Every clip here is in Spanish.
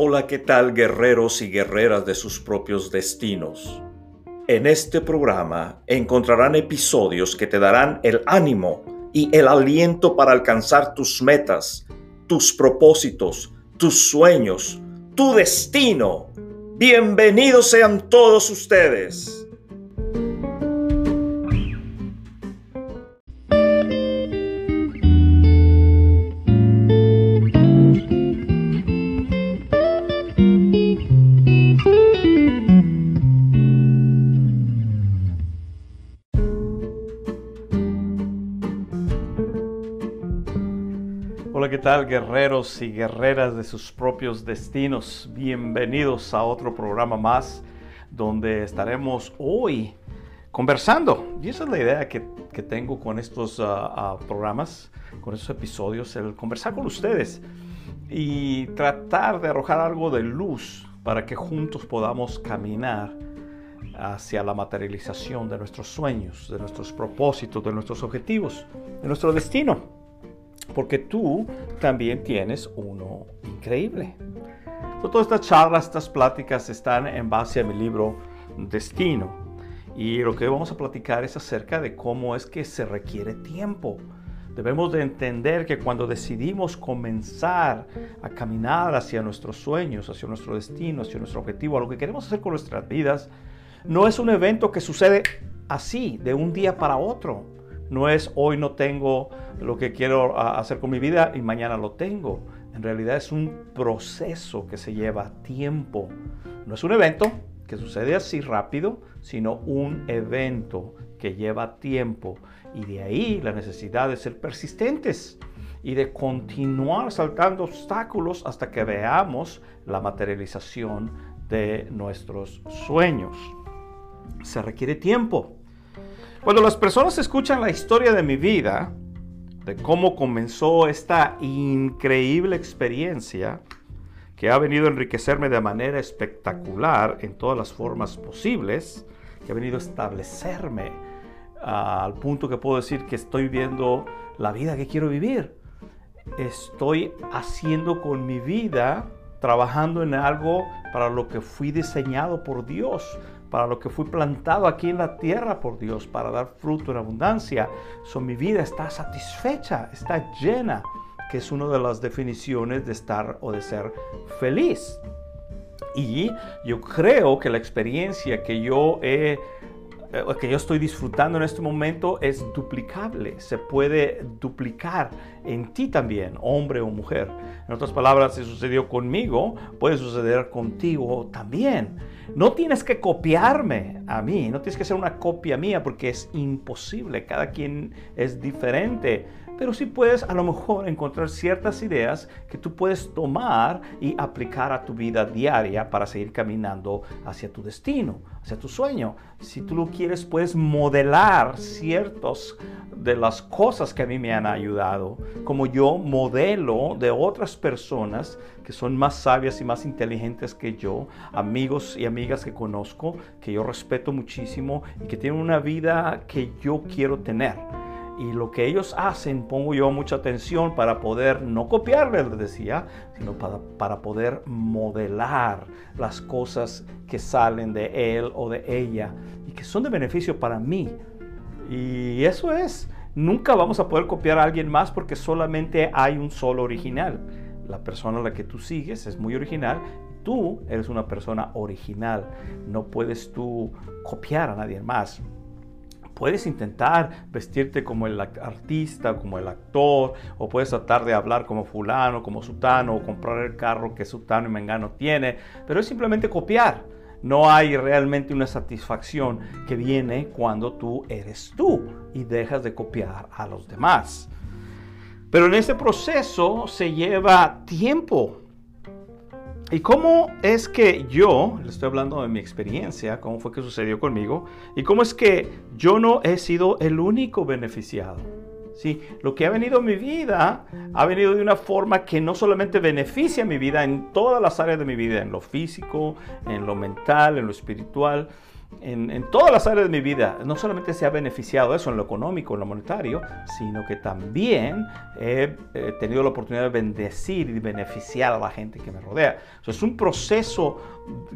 Hola, ¿qué tal guerreros y guerreras de sus propios destinos? En este programa encontrarán episodios que te darán el ánimo y el aliento para alcanzar tus metas, tus propósitos, tus sueños, tu destino. Bienvenidos sean todos ustedes. Guerreros y guerreras de sus propios destinos? Bienvenidos a otro programa más donde estaremos hoy conversando. Y esa es la idea que, tengo con estos uh, uh, programas, con estos episodios, el conversar con ustedes y tratar de arrojar algo de luz para que juntos podamos caminar hacia la materialización de nuestros sueños, de nuestros propósitos, de nuestros objetivos, de nuestro destino porque tú también tienes uno increíble. todas estas charlas, estas pláticas están en base a mi libro Destino. Y lo que vamos a platicar es acerca de cómo es que se requiere tiempo. Debemos de entender que cuando decidimos comenzar a caminar hacia nuestros sueños, hacia nuestro destino, hacia nuestro objetivo, a lo que queremos hacer con nuestras vidas, no es un evento que sucede así, de un día para otro. No es hoy no tengo lo que quiero hacer con mi vida y mañana lo tengo. En realidad es un proceso que se lleva tiempo. No es un evento que sucede así rápido, sino un evento que lleva tiempo. Y de ahí la necesidad de ser persistentes y de continuar saltando obstáculos hasta que veamos la materialización de nuestros sueños. Se requiere tiempo. Cuando las personas escuchan la historia de mi vida, de cómo comenzó esta increíble experiencia que ha venido a enriquecerme de manera espectacular en todas las formas posibles, que ha venido a establecerme ah, al punto que puedo decir que estoy viendo la vida que quiero vivir. Estoy haciendo con mi vida, trabajando en algo para lo que fui diseñado por Dios, para lo que fui plantado aquí en la tierra por Dios, para dar fruto en abundancia. So, mi vida está satisfecha, está llena, que es una de las definiciones de estar o de ser feliz. Y yo creo que la experiencia que yo he eh, que yo estoy disfrutando en este momento es duplicable, se puede duplicar en ti también, hombre o mujer. En otras palabras, si sucedió conmigo, puede suceder contigo también. No tienes que copiarme a mí, no tienes que ser una copia mía porque es imposible, cada quien es diferente pero sí puedes a lo mejor encontrar ciertas ideas que tú puedes tomar y aplicar a tu vida diaria para seguir caminando hacia tu destino, hacia tu sueño. Si tú lo quieres, puedes modelar ciertas de las cosas que a mí me han ayudado, como yo modelo de otras personas que son más sabias y más inteligentes que yo, amigos y amigas que conozco, que yo respeto muchísimo y que tienen una vida que yo quiero tener y lo que ellos hacen pongo yo mucha atención para poder no copiarles, les decía, sino para, para poder modelar las cosas que salen de él o de ella y que son de beneficio para mí. Y eso es, nunca vamos a poder copiar a alguien más porque solamente hay un solo original. La persona a la que tú sigues es muy original tú eres una persona original. No puedes tú copiar a nadie más. Puedes intentar vestirte como el artista, como el actor, o puedes tratar de hablar como fulano, como sutano, o comprar el carro que sutano y mengano tiene, pero es simplemente copiar. No hay realmente una satisfacción que viene cuando tú eres tú y dejas de copiar a los demás. Pero en ese proceso se lleva tiempo. ¿Y cómo es que yo, le estoy hablando de mi experiencia, cómo fue que sucedió conmigo, y cómo es que yo no he sido el único beneficiado? Sí, lo que ha venido a mi vida ha venido de una forma que no solamente beneficia mi vida en todas las áreas de mi vida, en lo físico, en lo mental, en lo espiritual, en, todas las áreas de mi vida, no solamente se ha beneficiado eso en lo económico, en lo monetario, sino que también he, tenido la oportunidad de bendecir y beneficiar a la gente que me rodea. es un proceso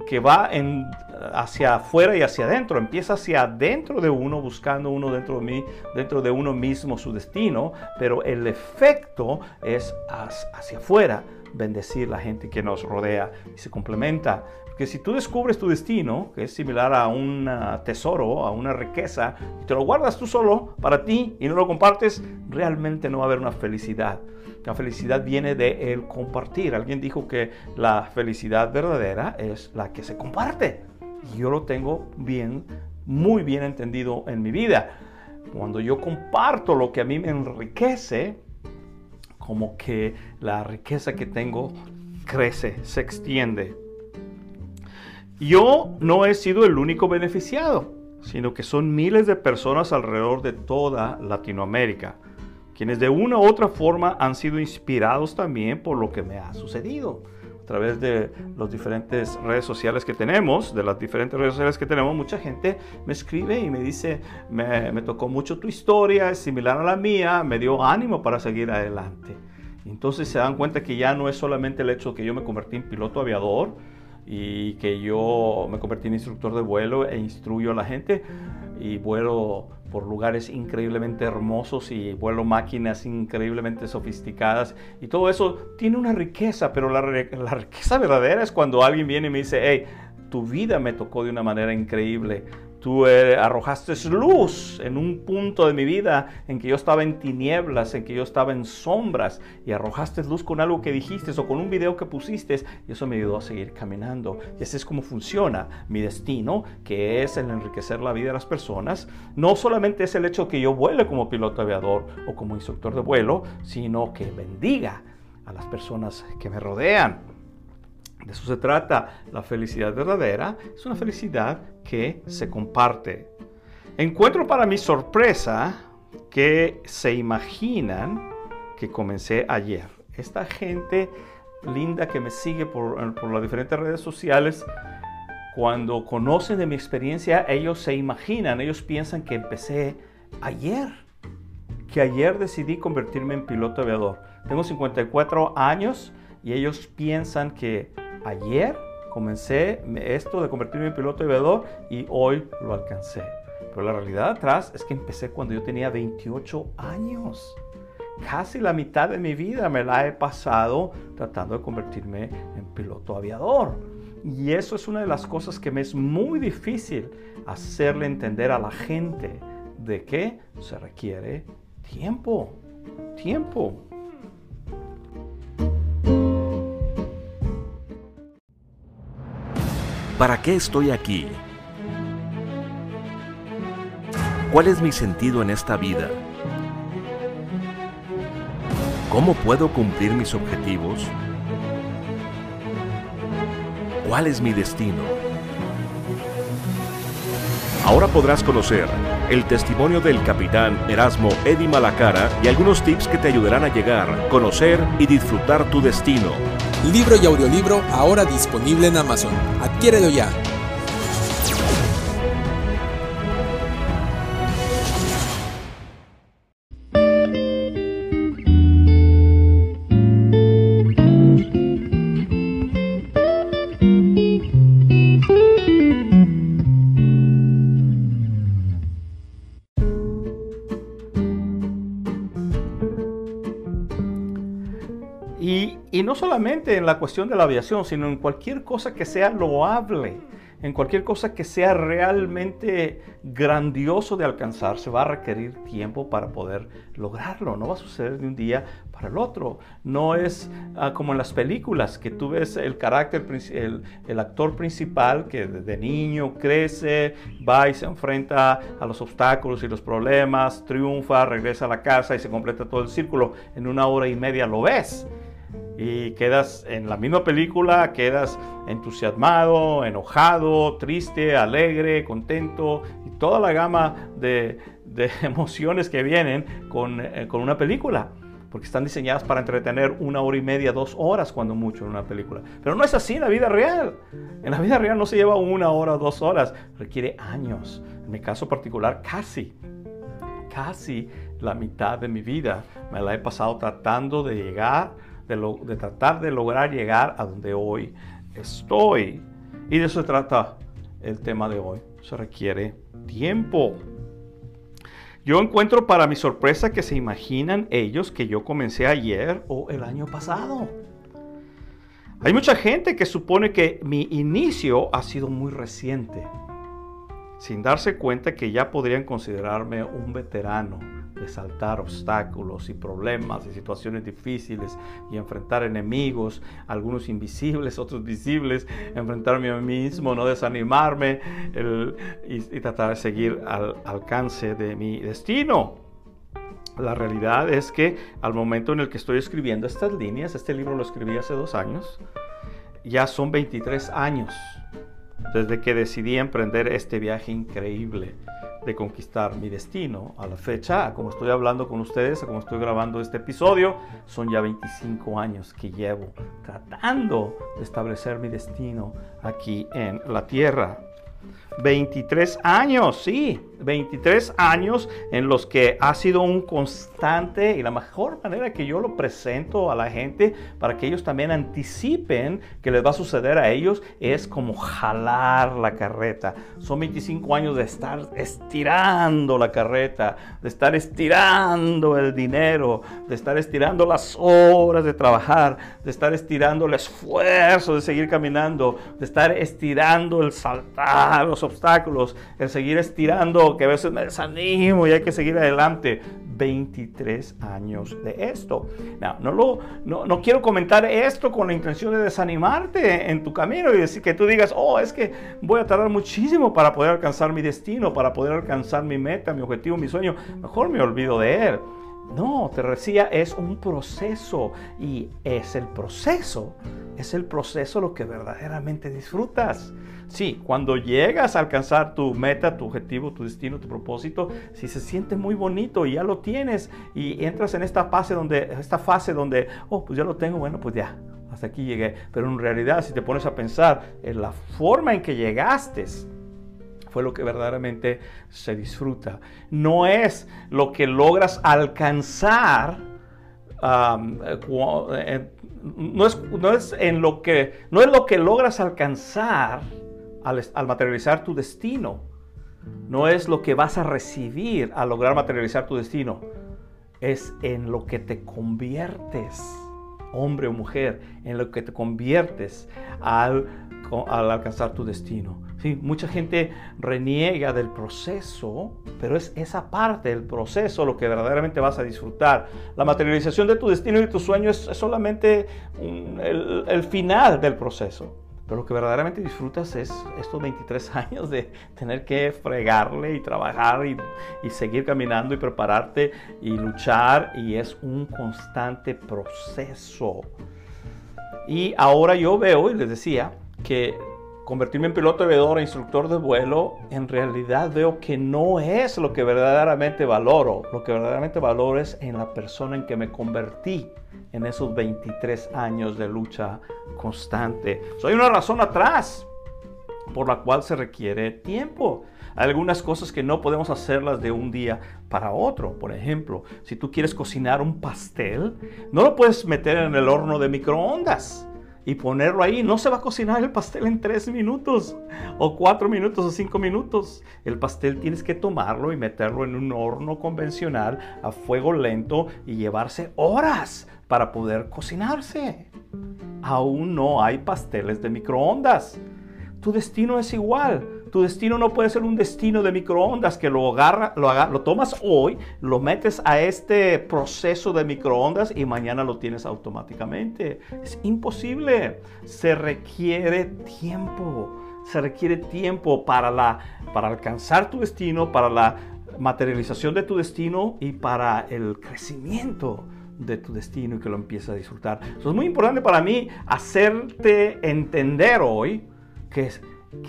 que va en, hacia afuera y hacia adentro. Empieza hacia adentro de uno, buscando uno dentro de mí, dentro de uno mismo su destino, pero el efecto es hacia afuera, bendecir la gente que nos rodea y se complementa que si tú descubres tu destino, que es similar a un tesoro, a una riqueza, y te lo guardas tú solo para ti y no lo compartes, realmente no va a haber una felicidad. La felicidad viene de el compartir. Alguien dijo que la felicidad verdadera es la que se comparte. Yo lo tengo bien, muy bien entendido en mi vida. Cuando yo comparto lo que a mí me enriquece, como que la riqueza que tengo crece, se extiende. Yo no he sido el único beneficiado, sino que son miles de personas alrededor de toda Latinoamérica, quienes de una u otra forma han sido inspirados también por lo que me ha sucedido. A través de las diferentes redes sociales que tenemos, de las diferentes redes sociales que tenemos, mucha gente me escribe y me dice, me, me tocó mucho tu historia, es similar a la mía, me dio ánimo para seguir adelante. Entonces se dan cuenta que ya no es solamente el hecho que yo me convertí en piloto aviador, y que yo me convertí en instructor de vuelo e instruyo a la gente. Y vuelo por lugares increíblemente hermosos y vuelo máquinas increíblemente sofisticadas. Y todo eso tiene una riqueza, pero la, la riqueza verdadera es cuando alguien viene y me dice, hey, tu vida me tocó de una manera increíble, Tú eh, arrojaste luz en un punto de mi vida en que yo estaba en tinieblas, en que yo estaba en sombras, y arrojaste luz con algo que dijiste o con un video que pusiste, y eso me ayudó a seguir caminando. Y así es como funciona mi destino, que es el enriquecer la vida de las personas. No solamente es el hecho que yo vuele como piloto aviador o como instructor de vuelo, sino que bendiga a las personas que me rodean. De eso se trata. La felicidad verdadera es una felicidad que se comparte. Encuentro para mi sorpresa que se imaginan que comencé ayer. Esta gente linda que me sigue por, por las diferentes redes sociales, cuando conocen de mi experiencia, ellos se imaginan, ellos piensan que empecé ayer, que ayer decidí convertirme en piloto aviador. Tengo 54 años y ellos piensan que ayer comencé esto de convertirme en piloto aviador y hoy lo alcancé. Pero la realidad atrás es que empecé cuando yo tenía 28 años. Casi la mitad de mi vida me la he pasado tratando de convertirme en piloto aviador. Y eso es una de las cosas que me es muy difícil hacerle entender a la gente de que se requiere tiempo. Tiempo. ¿Para qué estoy aquí? ¿Cuál es mi sentido en esta vida? ¿Cómo puedo cumplir mis objetivos? ¿Cuál es mi destino? Ahora podrás conocer el testimonio del capitán Erasmo Eddy Malacara y algunos tips que te ayudarán a llegar, conocer y disfrutar tu destino libro y audiolibro ahora disponible en Amazon. Adquiérelo ya. Solamente en la cuestión de la aviación, sino en cualquier cosa que sea loable, en cualquier cosa que sea realmente grandioso de alcanzar, se va a requerir tiempo para poder lograrlo. No va a suceder de un día para el otro. No es ah, como en las películas, que tú ves el carácter, el, el actor principal que de niño crece, va y se enfrenta a los obstáculos y los problemas, triunfa, regresa a la casa y se completa todo el círculo. En una hora y media lo ves y quedas en la misma película, quedas entusiasmado, enojado, triste, alegre, contento y toda la gama de, emociones que vienen con, eh, con, una película. porque están diseñadas para entretener una hora y media, dos horas cuando mucho en una película. Pero no es así en la vida real. En la vida real no se lleva una hora dos horas, requiere años. En mi caso particular, casi, casi la mitad de mi vida me la he pasado tratando de llegar, de, tratar de lograr llegar a donde hoy estoy. Y de eso trata el tema de hoy. Se requiere tiempo. Yo encuentro para mi sorpresa que se imaginan ellos que yo comencé ayer o el año pasado. Hay mucha gente que supone que mi inicio ha sido muy reciente, sin darse cuenta que ya podrían considerarme un veterano de saltar obstáculos y problemas y situaciones difíciles y enfrentar enemigos, algunos invisibles, otros visibles, enfrentarme a mí mismo, no desanimarme y, y tratar de seguir al alcance de mi destino. La realidad es que al momento en el que estoy escribiendo estas líneas, este libro lo escribí hace dos años, ya son 23 años desde que decidí emprender este viaje increíble de conquistar mi destino. A la fecha, como estoy hablando con ustedes, como estoy grabando este episodio, son ya 25 años que llevo tratando de establecer mi destino aquí en la tierra. 23 años, sí, 23 años en los que ha sido un constante y la mejor manera que yo lo presento a la gente para que ellos también anticipen que les va a suceder a ellos es como jalar la carreta. Son 25 años de estar estirando la carreta, de estar estirando el dinero, de estar estirando las horas de trabajar, de estar estirando el esfuerzo de seguir caminando, de estar estirando el saltar los obstáculos, el seguir estirando que a veces me desanimo y hay que seguir adelante. 23 años de esto. No, no, lo, no, no, quiero comentar esto con la intención de desanimarte en tu camino y decir que tú digas, oh, es que voy a tardar muchísimo para poder alcanzar mi destino, para poder alcanzar mi meta, mi objetivo, mi sueño. Mejor me olvido de él. No, te decía, es un proceso y es el proceso, es el proceso lo que verdaderamente disfrutas. Sí, cuando llegas a alcanzar tu meta, tu objetivo, tu destino, tu propósito, si se siente muy bonito y ya lo tienes y entras en esta fase donde, esta fase donde, oh, pues ya lo tengo, bueno, pues ya, hasta aquí llegué. Pero en realidad, si te pones a pensar en la forma en que llegaste, fue lo que verdaderamente se disfruta. No es lo que logras alcanzar. Eh, eh, no, es, no, es, en lo que, no es lo que logras alcanzar al, materializar tu destino. No es lo que vas a recibir al lograr materializar tu destino. Es en lo que te conviertes, hombre o mujer, en lo que te conviertes al, al alcanzar tu destino. Sí, mucha gente reniega del proceso, pero es esa parte del proceso lo que verdaderamente vas a disfrutar. La materialización de tu destino y tu sueño es, solamente el final del proceso. Pero lo que verdaderamente disfrutas es estos 23 años de tener que fregarle y trabajar y, y, seguir caminando y prepararte y luchar y es un constante proceso. Y ahora yo veo y les decía que convertirme en piloto de e instructor de vuelo, en realidad veo que no es lo que verdaderamente valoro. Lo que verdaderamente valoro es en la persona en que me convertí en esos 23 años de lucha constante. Soy una razón atrás por la cual se requiere tiempo. Hay algunas cosas que no podemos hacerlas de un día para otro. Por ejemplo, si tú quieres cocinar un pastel, no lo puedes meter en el horno de microondas y ponerlo ahí. No se va a cocinar el pastel en tres minutos, o cuatro minutos, o cinco minutos. El pastel tienes que tomarlo y meterlo en un horno convencional a fuego lento y llevarse horas para poder cocinarse. Aún no hay pasteles de microondas. Tu destino es igual. Tu destino no puede ser un destino de microondas que lo agarra, lo, lo tomas hoy, lo metes a este proceso de microondas y mañana lo tienes automáticamente. Es imposible. Se requiere tiempo. Se requiere tiempo para, la, para alcanzar tu destino, para la materialización de tu destino y para el crecimiento de tu destino y que lo empieces a disfrutar. Eso es muy importante para mí hacerte entender hoy que,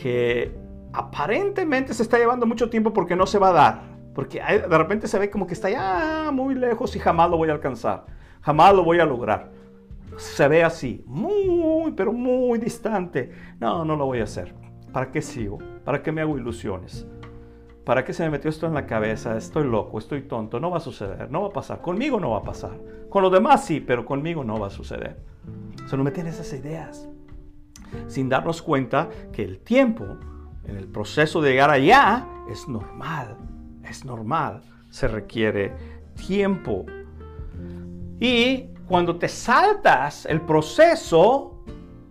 que aparentemente se está llevando mucho tiempo porque no se va a dar. Porque de repente se ve como que está ya muy lejos y jamás lo voy a alcanzar. Jamás lo voy a lograr. Se ve así, muy, pero muy distante. No, no lo voy a hacer. ¿Para qué sigo? ¿Para qué me hago ilusiones? ¿Para qué se me metió esto en la cabeza? Estoy loco, estoy tonto, no va a suceder, no va a pasar. Conmigo no va a pasar. Con los demás sí, pero conmigo no va a suceder. Se nos meten esas ideas sin darnos cuenta que el tiempo en el proceso de llegar allá es normal, es normal, se requiere tiempo. Y cuando te saltas el proceso,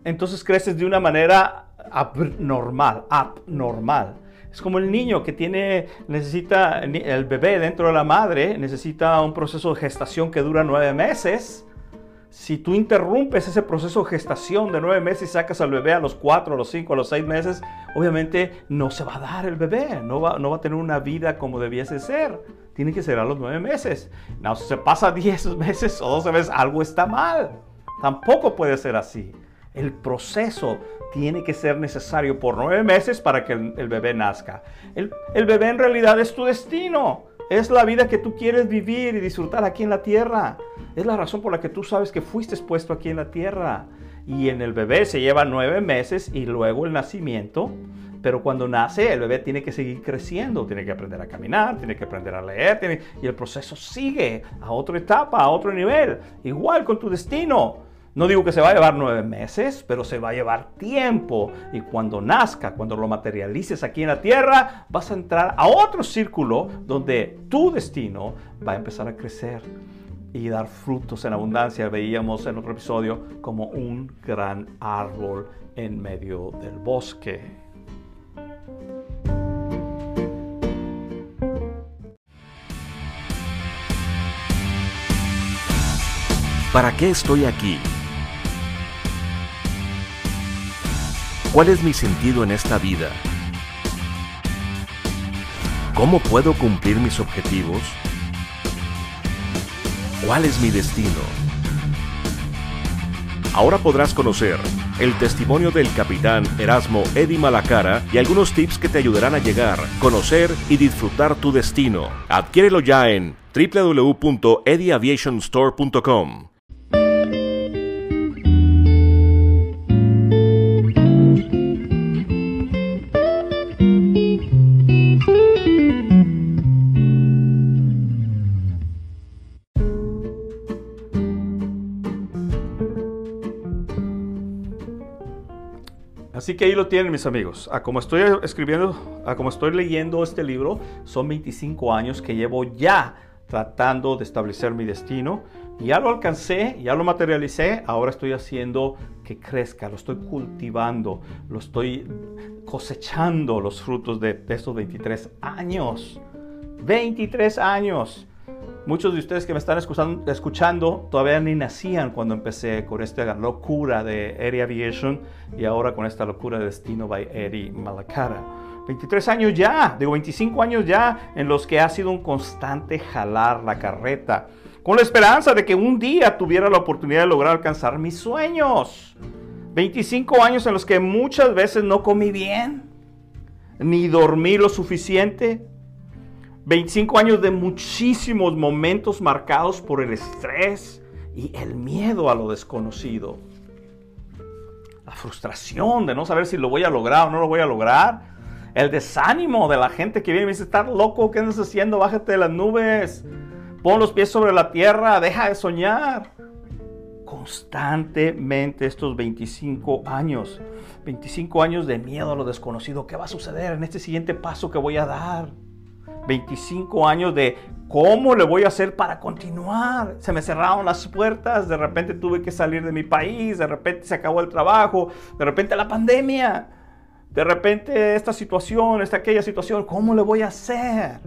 entonces creces de una manera abnormal, abnormal. Es como el niño que tiene, necesita, el bebé dentro de la madre necesita un proceso de gestación que dura nueve meses si tú interrumpes ese proceso de gestación de nueve meses y sacas al bebé a los cuatro, a los cinco, a los seis meses, obviamente no se va a dar el bebé, no va, no va a tener una vida como debiese ser. Tiene que ser a los nueve meses. No, si se pasa diez meses o doce meses, algo está mal. Tampoco puede ser así. El proceso tiene que ser necesario por nueve meses para que el, bebé nazca. El, el bebé en realidad es tu destino. Es la vida que tú quieres vivir y disfrutar aquí en la tierra. Es la razón por la que tú sabes que fuiste puesto aquí en la tierra. Y en el bebé se lleva nueve meses y luego el nacimiento. Pero cuando nace, el bebé tiene que seguir creciendo, tiene que aprender a caminar, tiene que aprender a leer, y el proceso sigue a otra etapa, a otro nivel. Igual con tu destino. No digo que se va a llevar nueve meses, pero se va a llevar tiempo. Y cuando nazca, cuando lo materialices aquí en la tierra, vas a entrar a otro círculo donde tu destino va a empezar a crecer y dar frutos en abundancia. Veíamos en otro episodio como un gran árbol en medio del bosque. ¿Para qué estoy aquí? ¿Cuál es mi sentido en esta vida? ¿Cómo puedo cumplir mis objetivos? ¿Cuál es mi destino? Ahora podrás conocer el testimonio del capitán Erasmo Eddy Malacara y algunos tips que te ayudarán a llegar, conocer y disfrutar tu destino. Adquiérelo ya en www.edyaviationstore.com. Así que ahí lo tienen mis amigos. A como estoy escribiendo, a como estoy leyendo este libro, son 25 años que llevo ya tratando de establecer mi destino. Ya lo alcancé, ya lo materialicé, ahora estoy haciendo que crezca, lo estoy cultivando, lo estoy cosechando los frutos de, de estos 23 años. 23 años. Muchos de ustedes que me están escuchando, todavía ni nacían cuando empecé con esta locura de Air Aviation y ahora con esta locura de Destino by Eddie Malacara. 23 años ya, digo 25 años ya, en los que ha sido un constante jalar la carreta, con la esperanza de que un día tuviera la oportunidad de lograr alcanzar mis sueños. 25 años en los que muchas veces no comí bien, ni dormí lo suficiente, 25 años de muchísimos momentos marcados por el estrés y el miedo a lo desconocido. La frustración de no saber si lo voy a lograr o no lo voy a lograr. El desánimo de la gente que viene y me dice, estás loco, ¿qué andas haciendo? Bájate de las nubes. Pon los pies sobre la tierra, deja de soñar. Constantemente estos 25 años, 25 años de miedo a lo desconocido. ¿Qué va a suceder en este siguiente paso que voy a dar? 25 años de cómo le voy a hacer para continuar. Se me cerraron las puertas, de repente tuve que salir de mi país, de repente se acabó el trabajo, de repente la pandemia, de repente esta situación, esta aquella situación, ¿cómo le voy a hacer?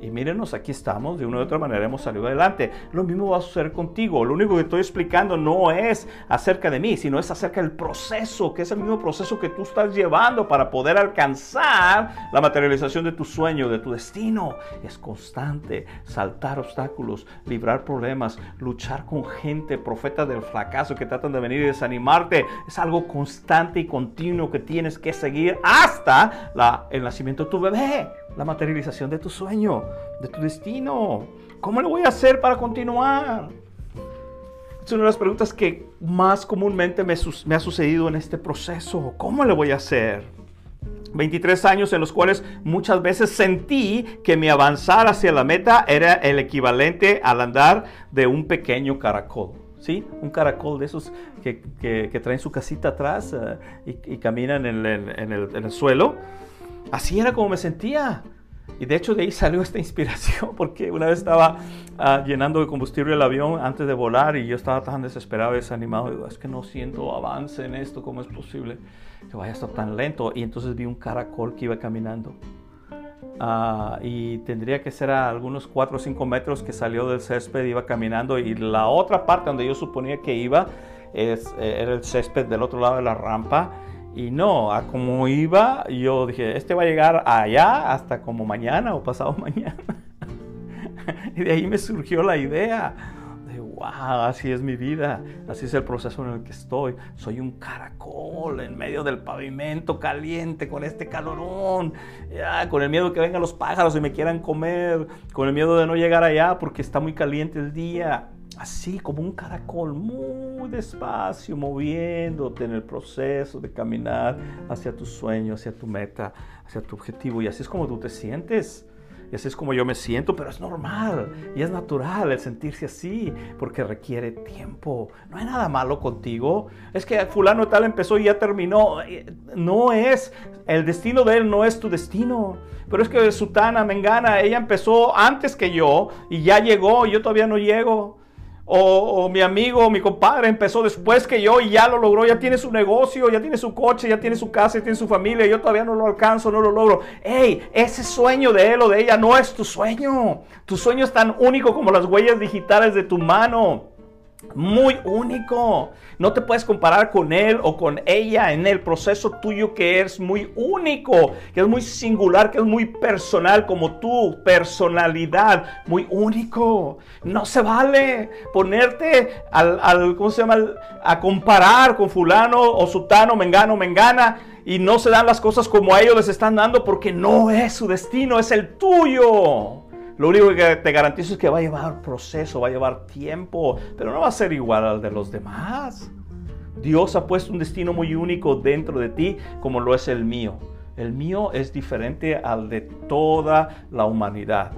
Y mírenos, aquí estamos, de una u otra manera hemos salido adelante. Lo mismo va a suceder contigo. Lo único que estoy explicando no es acerca de mí, sino es acerca del proceso, que es el mismo proceso que tú estás llevando para poder alcanzar la materialización de tu sueño, de tu destino. Es constante, saltar obstáculos, librar problemas, luchar con gente, profetas del fracaso que tratan de venir y desanimarte. Es algo constante y continuo que tienes que seguir hasta la, el nacimiento de tu bebé la materialización de tu sueño, de tu destino. ¿Cómo lo voy a hacer para continuar? Es una de las preguntas que más comúnmente me, me ha sucedido en este proceso. ¿Cómo le voy a hacer? 23 años en los cuales muchas veces sentí que mi avanzar hacia la meta era el equivalente al andar de un pequeño caracol. ¿Sí? Un caracol de esos que, que, traen su casita atrás eh, y, caminan en el, en, el, en el suelo. Así era como me sentía. Y de hecho de ahí salió esta inspiración porque una vez estaba ah, llenando de combustible el avión antes de volar y yo estaba tan desesperado y desanimado. Digo, es que no siento avance en esto, ¿cómo es posible que vaya a estar tan lento? Y entonces vi un caracol que iba caminando. Ah, y tendría que ser a algunos 4 o 5 metros que salió del césped, iba caminando y la otra parte donde yo suponía que iba es, eh, era el césped del otro lado de la rampa y no, a como iba, yo dije, este va a llegar allá hasta como mañana o pasado mañana. y de ahí me surgió la idea de, wow, así es mi vida, así es el proceso en el que estoy. Soy un caracol en medio del pavimento caliente con este calorón, con el miedo que vengan los pájaros y me quieran comer, con el miedo de no llegar allá porque está muy caliente el día así como un caracol, muy despacio, moviéndote en el proceso de caminar hacia tu sueño, hacia tu meta, hacia tu objetivo. Y así es como tú te sientes. Y así es como yo me siento, pero es normal y es natural el sentirse así, porque requiere tiempo. No hay nada malo contigo. Es que fulano tal empezó y ya terminó. No es, el destino de él no es tu destino. Pero es que Sutana, Mengana, ella empezó antes que yo y ya llegó, yo todavía no llego. O, mi amigo, mi compadre empezó después que yo y ya lo logró, ya tiene su negocio, ya tiene su coche, ya tiene su casa, ya tiene su familia, yo todavía no lo alcanzo, no lo logro. Hey, ese sueño de él o de ella no es tu sueño. Tu sueño es tan único como las huellas digitales de tu mano muy único. No te puedes comparar con él o con ella en el proceso tuyo que es muy único, que es muy singular, que es muy personal como tu personalidad, muy único. No se vale ponerte al, ¿cómo se llama? A comparar con fulano o sutano, mengano, mengana y no se dan las cosas como a ellos les están dando porque no es su destino, es el tuyo. Lo único que te garantizo es que va a llevar proceso, va a llevar tiempo, pero no va a ser igual al de los demás. Dios ha puesto un destino muy único dentro de ti como lo es el mío. El mío es diferente al de toda la humanidad.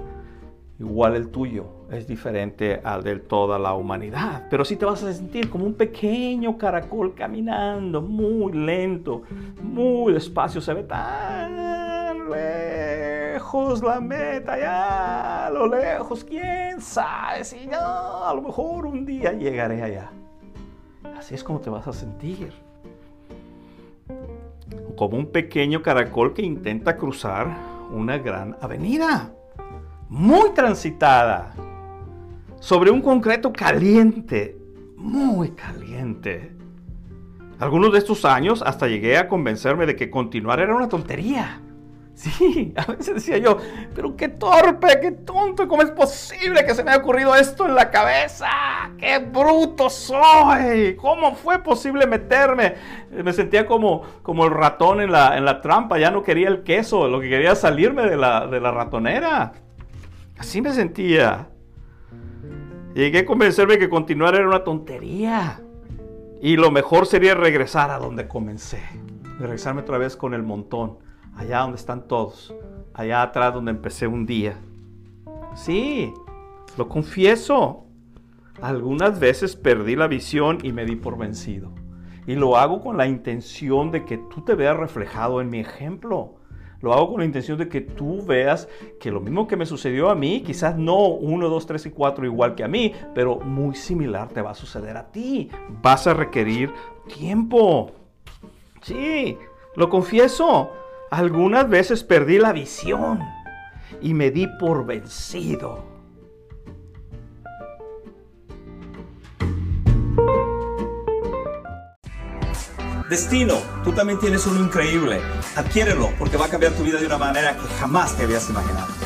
Igual el tuyo es diferente al de toda la humanidad. Pero sí te vas a sentir como un pequeño caracol caminando muy lento, muy despacio. Se ve tan lejos la meta, ya a lo lejos, quién sabe si no, a lo mejor un día llegaré allá. Así es como te vas a sentir. Como un pequeño caracol que intenta cruzar una gran avenida, muy transitada, sobre un concreto caliente, muy caliente. Algunos de estos años hasta llegué a convencerme de que continuar era una tontería Sí, a veces decía yo, pero qué torpe, qué tonto, ¿cómo es posible que se me haya ocurrido esto en la cabeza? ¡Qué bruto soy! ¿Cómo fue posible meterme? Me sentía como, como el ratón en la, en la trampa, ya no quería el queso, lo que quería salirme de la, de la ratonera. Así me sentía. Llegué a convencerme que continuar era una tontería. Y lo mejor sería regresar a donde comencé. Regresarme otra vez con el montón allá donde están todos, allá atrás donde empecé un día. Sí, lo confieso. Algunas veces perdí la visión y me di por vencido. Y lo hago con la intención de que tú te veas reflejado en mi ejemplo. Lo hago con la intención de que tú veas que lo mismo que me sucedió a mí, quizás no 1, 2, 3 y 4 igual que a mí, pero muy similar te va a suceder a ti. Vas a requerir tiempo. Sí, lo confieso. Algunas veces perdí la visión y me di por vencido. Destino, tú también tienes uno increíble. Adquiérelo porque va a cambiar tu vida de una manera que jamás te habías imaginado.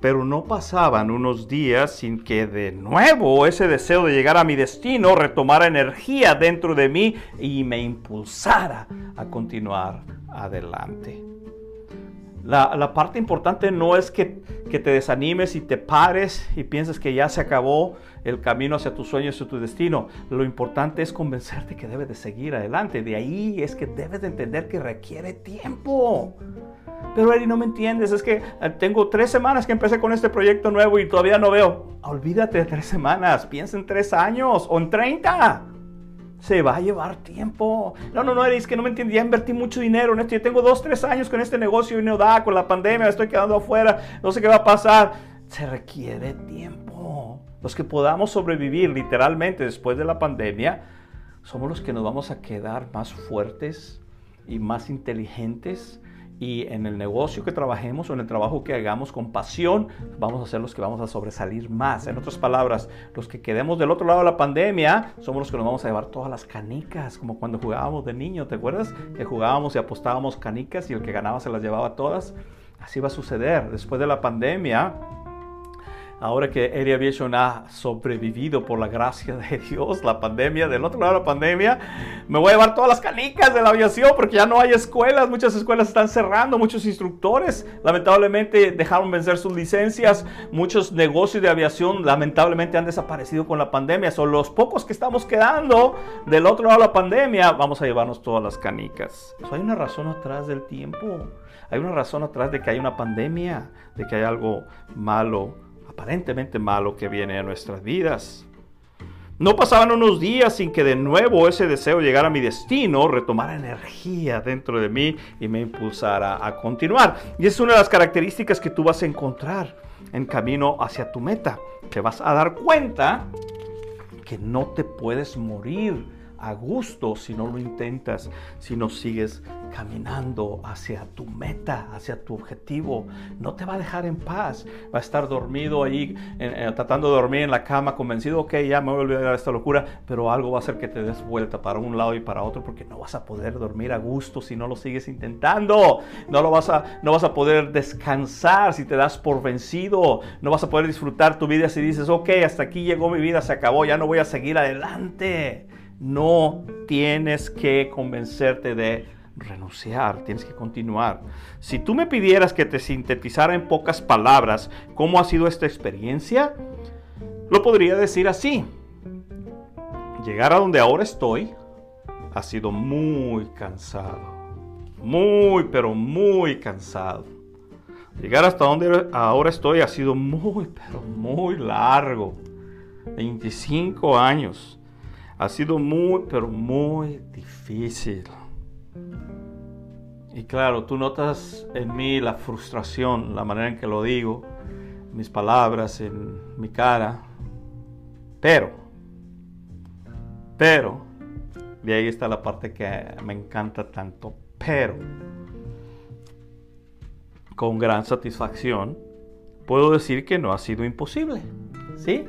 Pero no pasaban unos días sin que de nuevo ese deseo de llegar a mi destino retomara energía dentro de mí y me impulsara a continuar adelante. La, parte importante no es que, que, te desanimes y te pares y pienses que ya se acabó el camino hacia tus sueños y tu destino. Lo importante es convencerte que debes de seguir adelante. De ahí es que debes de entender que requiere tiempo. Pero Eri, no me entiendes, es que eh, tengo tres semanas que empecé con este proyecto nuevo y todavía no veo. Olvídate de tres semanas, piensa en tres años o en treinta. Se va a llevar tiempo. No, no, no, es que no me entiendes. Ya invertí mucho dinero en esto. Yo tengo dos, tres años con este negocio y no da, con la pandemia, estoy quedando afuera, no sé qué va a pasar. Se requiere tiempo. Los que podamos sobrevivir literalmente después de la pandemia, somos los que nos vamos a quedar más fuertes y más inteligentes y en el negocio que trabajemos o en el trabajo que hagamos con pasión, vamos a ser los que vamos a sobresalir más. En otras palabras, los que quedemos del otro lado de la pandemia, somos los que nos vamos a llevar todas las canicas, como cuando jugábamos de niño, ¿te acuerdas? Que jugábamos y apostábamos canicas y el que ganaba se las llevaba todas. Así va a suceder. Después de la pandemia, ahora que Air Aviation ha sobrevivido por la gracia de Dios, la pandemia, del otro lado de la pandemia, me voy a llevar todas las canicas de la aviación porque ya no hay escuelas, muchas escuelas están cerrando, muchos instructores lamentablemente dejaron vencer sus licencias, muchos negocios de aviación lamentablemente han desaparecido con la pandemia, son los pocos que estamos quedando del otro lado de la pandemia, vamos a llevarnos todas las canicas. hay una razón atrás del tiempo, hay una razón atrás de que hay una pandemia, de que hay algo malo aparentemente malo que viene a nuestras vidas. No pasaban unos días sin que de nuevo ese deseo llegara a mi destino, retomara energía dentro de mí y me impulsara a continuar. Y es una de las características que tú vas a encontrar en camino hacia tu meta. Te vas a dar cuenta que no te puedes morir a gusto si no lo intentas, si no sigues caminando hacia tu meta, hacia tu objetivo. No te va a dejar en paz. Va a estar dormido ahí, tratando de dormir en la cama, convencido, ok, ya me voy a olvidar esta locura, pero algo va a hacer que te des vuelta para un lado y para otro porque no vas a poder dormir a gusto si no lo sigues intentando. No, lo vas a, no vas a poder descansar si te das por vencido. No vas a poder disfrutar tu vida si dices, ok, hasta aquí llegó mi vida, se acabó, ya no voy a seguir adelante. No tienes que convencerte de renunciar, tienes que continuar. Si tú me pidieras que te sintetizara en pocas palabras cómo ha sido esta experiencia, lo podría decir así. Llegar a donde ahora estoy ha sido muy cansado. Muy, pero muy cansado. Llegar hasta donde ahora estoy ha sido muy, pero muy largo. 25 años ha sido muy, pero muy difícil. Y claro, tú notas en mí la frustración, la manera en que lo digo, mis palabras, en mi cara. Pero, pero, de ahí está la parte que me encanta tanto, pero, con gran satisfacción, puedo decir que no ha sido imposible. ¿Sí?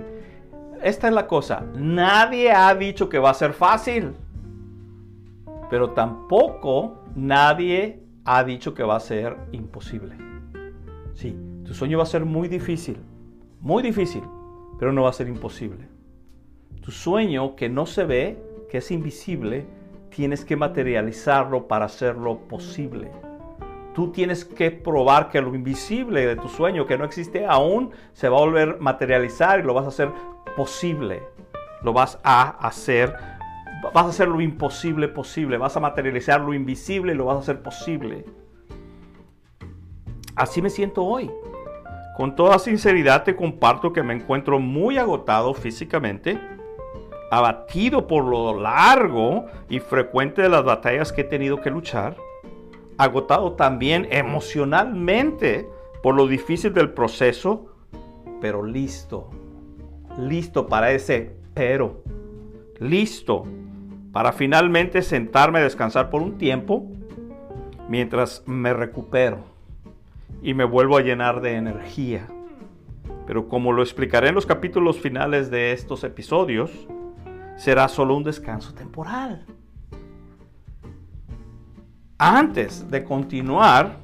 Esta es la cosa, nadie ha dicho que va a ser fácil, pero tampoco nadie ha dicho que va a ser imposible. Sí, tu sueño va a ser muy difícil, muy difícil, pero no va a ser imposible. Tu sueño que no se ve, que es invisible, tienes que materializarlo para hacerlo posible. Tú tienes que probar que lo invisible de tu sueño, que no existe aún, se va a volver materializar y lo vas a hacer posible. Lo vas a hacer, vas a hacer lo imposible posible, vas a materializar lo invisible y lo vas a hacer posible. Así me siento hoy. Con toda sinceridad te comparto que me encuentro muy agotado físicamente, abatido por lo largo y frecuente de las batallas que he tenido que luchar, agotado también emocionalmente por lo difícil del proceso, pero listo listo para ese pero, listo para finalmente sentarme a descansar por un tiempo mientras me recupero y me vuelvo a llenar de energía. Pero como lo explicaré en los capítulos finales de estos episodios, será solo un descanso temporal. antes de continuar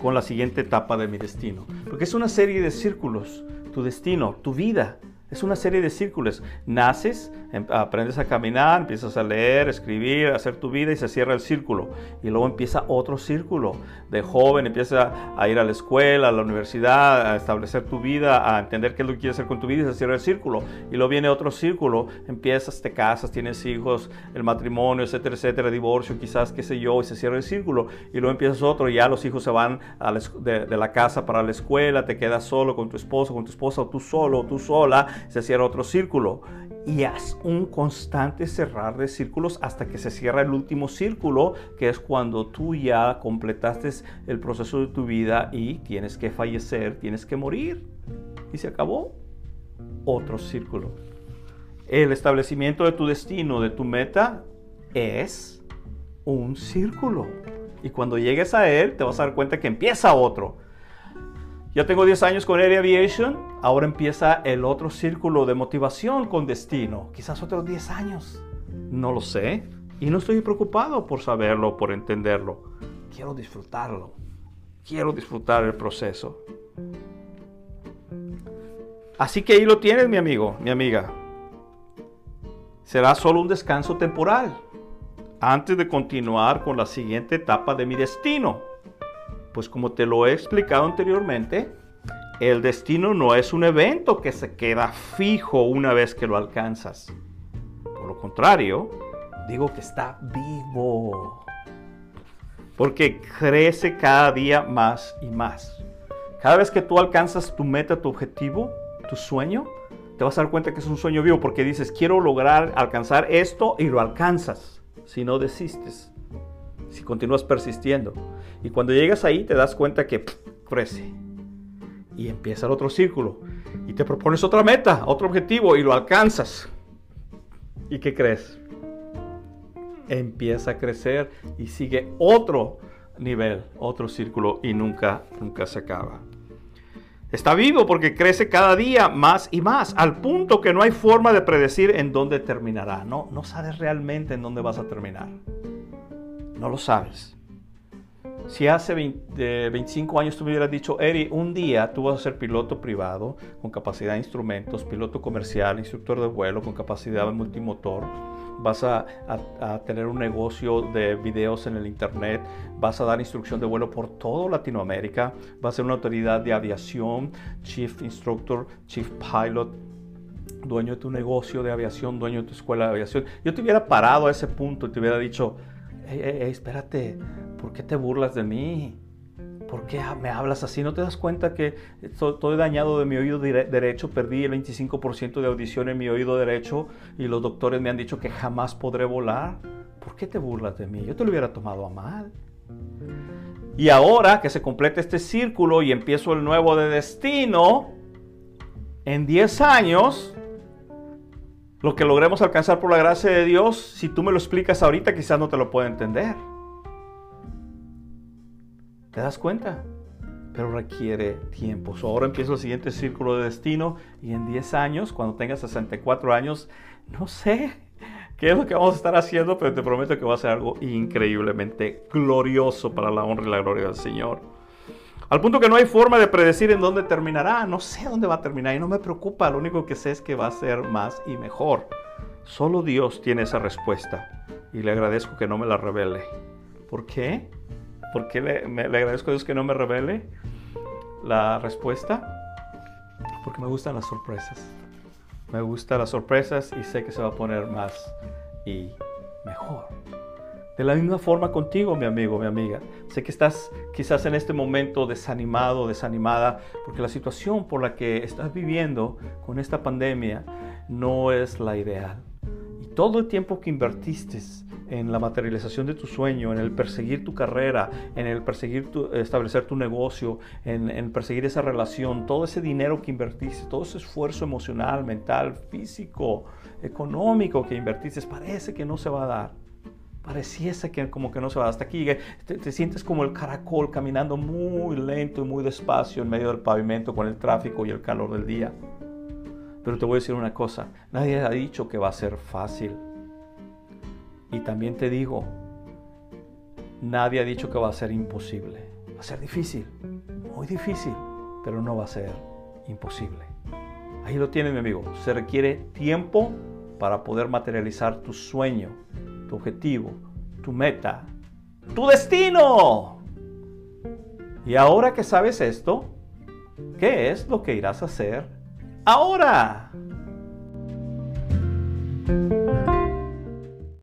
con la siguiente etapa de mi destino. Porque es una serie de círculos, tu destino, tu vida. Es una serie de círculos. Naces, em, aprendes a caminar, empiezas a leer, escribir, hacer tu vida y se cierra el círculo. Y luego empieza otro círculo. De joven empieza a ir a la escuela, a la universidad, a establecer tu vida, a entender qué es lo que quieres hacer con tu vida y se cierra el círculo. Y luego viene otro círculo. Empiezas, te casas, tienes hijos, el matrimonio, etcétera, etcétera, divorcio, quizás, qué sé yo, y se cierra el círculo. Y luego empiezas otro y ya los hijos se van de, de la casa para la escuela, te quedas solo con tu esposo, con tu esposa, o tú solo, o tú sola se cierra otro círculo y haz un constante cerrar de círculos hasta que se cierra el último círculo, que es cuando tú ya completaste el proceso de tu vida y tienes que fallecer, tienes que morir. Y se acabó. Otro círculo. El establecimiento de tu destino, de tu meta, es un círculo. Y cuando llegues a él, te vas a dar cuenta que empieza otro. Ya tengo 10 años con Air Aviation, ahora empieza el otro círculo de motivación con destino. Quizás otros 10 años. No lo sé. Y no estoy preocupado por saberlo, por entenderlo. Quiero disfrutarlo. Quiero disfrutar el proceso. Así que ahí lo tienes, mi amigo, mi amiga. Será solo un descanso temporal antes de continuar con la siguiente etapa de mi destino. Pues como te lo he explicado anteriormente, el destino no es un evento que se queda fijo una vez que lo alcanzas. Por lo contrario, digo que está vivo. Porque crece cada día más y más. Cada vez que tú alcanzas tu meta, tu objetivo, tu sueño, te vas a dar cuenta que es un sueño vivo porque dices, quiero lograr alcanzar esto y lo alcanzas. Si no desistes, si continúas persistiendo. Y cuando llegas ahí te das cuenta que crece. Y empieza el otro círculo. Y te propones otra meta, otro objetivo y lo alcanzas. ¿Y qué crees? Empieza a crecer y sigue otro nivel, otro círculo y nunca, nunca se acaba. Está vivo porque crece cada día más y más, al punto que no hay forma de predecir en dónde terminará. No, no sabes realmente en dónde vas a terminar. No lo sabes. Si hace 25 años tú me hubieras dicho, Eri, un día tú vas a ser piloto privado con capacidad de instrumentos, piloto comercial, instructor de vuelo con capacidad de multimotor, vas a, tener un negocio de videos en el internet, vas a dar instrucción de vuelo por toda Latinoamérica, vas a ser una autoridad de aviación, chief instructor, chief pilot, dueño de tu negocio de aviación, dueño de tu escuela de aviación. Yo te hubiera parado a ese punto y te hubiera dicho, espérate, ¿por qué te burlas de mí? ¿Por qué me hablas así? ¿No te das cuenta que estoy dañado de mi oído derecho? Perdí el 25% de audición en mi oído derecho y los doctores me han dicho que jamás podré volar. ¿Por qué te burlas de mí? Yo te lo hubiera tomado a mal. Y ahora que se completa este círculo y empiezo el nuevo de destino, en 10 años lo que logremos alcanzar por la gracia de Dios, si tú me lo explicas ahorita, quizás no te lo pueda entender. ¿Te das cuenta? Pero requiere tiempo. ahora empiezo el siguiente círculo de destino y en 10 años, cuando tengas 64 años, no sé qué es lo que vamos a estar haciendo, pero te prometo que va a ser algo increíblemente glorioso para la honra y la gloria del Señor. Al punto que no hay forma de predecir en dónde terminará. No sé dónde va a terminar y no me preocupa. Lo único que sé es que va a ser más y mejor. Solo Dios tiene esa respuesta. Y le agradezco que no me la revele. ¿Por qué? ¿Por qué le, agradezco a Dios que no me revele la respuesta? Porque me gustan las sorpresas. Me gustan las sorpresas y sé que se va a poner más y mejor. De la misma forma contigo, mi amigo, mi amiga. Sé que estás quizás en este momento desanimado, desanimada, porque la situación por la que estás viviendo con esta pandemia no es la ideal. Y todo el tiempo que invertiste en la materialización de tu sueño, en el perseguir tu carrera, en el perseguir tu, establecer tu negocio, en, en perseguir esa relación, todo ese dinero que invertiste, todo ese esfuerzo emocional, mental, físico, económico que invertiste, parece que no se va a dar pareciese que como que no se va hasta aquí. Te, te, sientes como el caracol caminando muy lento y muy despacio en medio del pavimento con el tráfico y el calor del día. Pero te voy a decir una cosa, nadie ha dicho que va a ser fácil. Y también te digo, Nadie ha dicho que va a ser imposible. Va a ser difícil, muy difícil, pero no va a ser imposible. Ahí lo tienes, mi amigo. Se requiere tiempo para poder materializar tu sueño, tu objetivo, tu meta, tu destino. Y ahora que sabes esto, ¿qué es lo que irás a hacer ahora?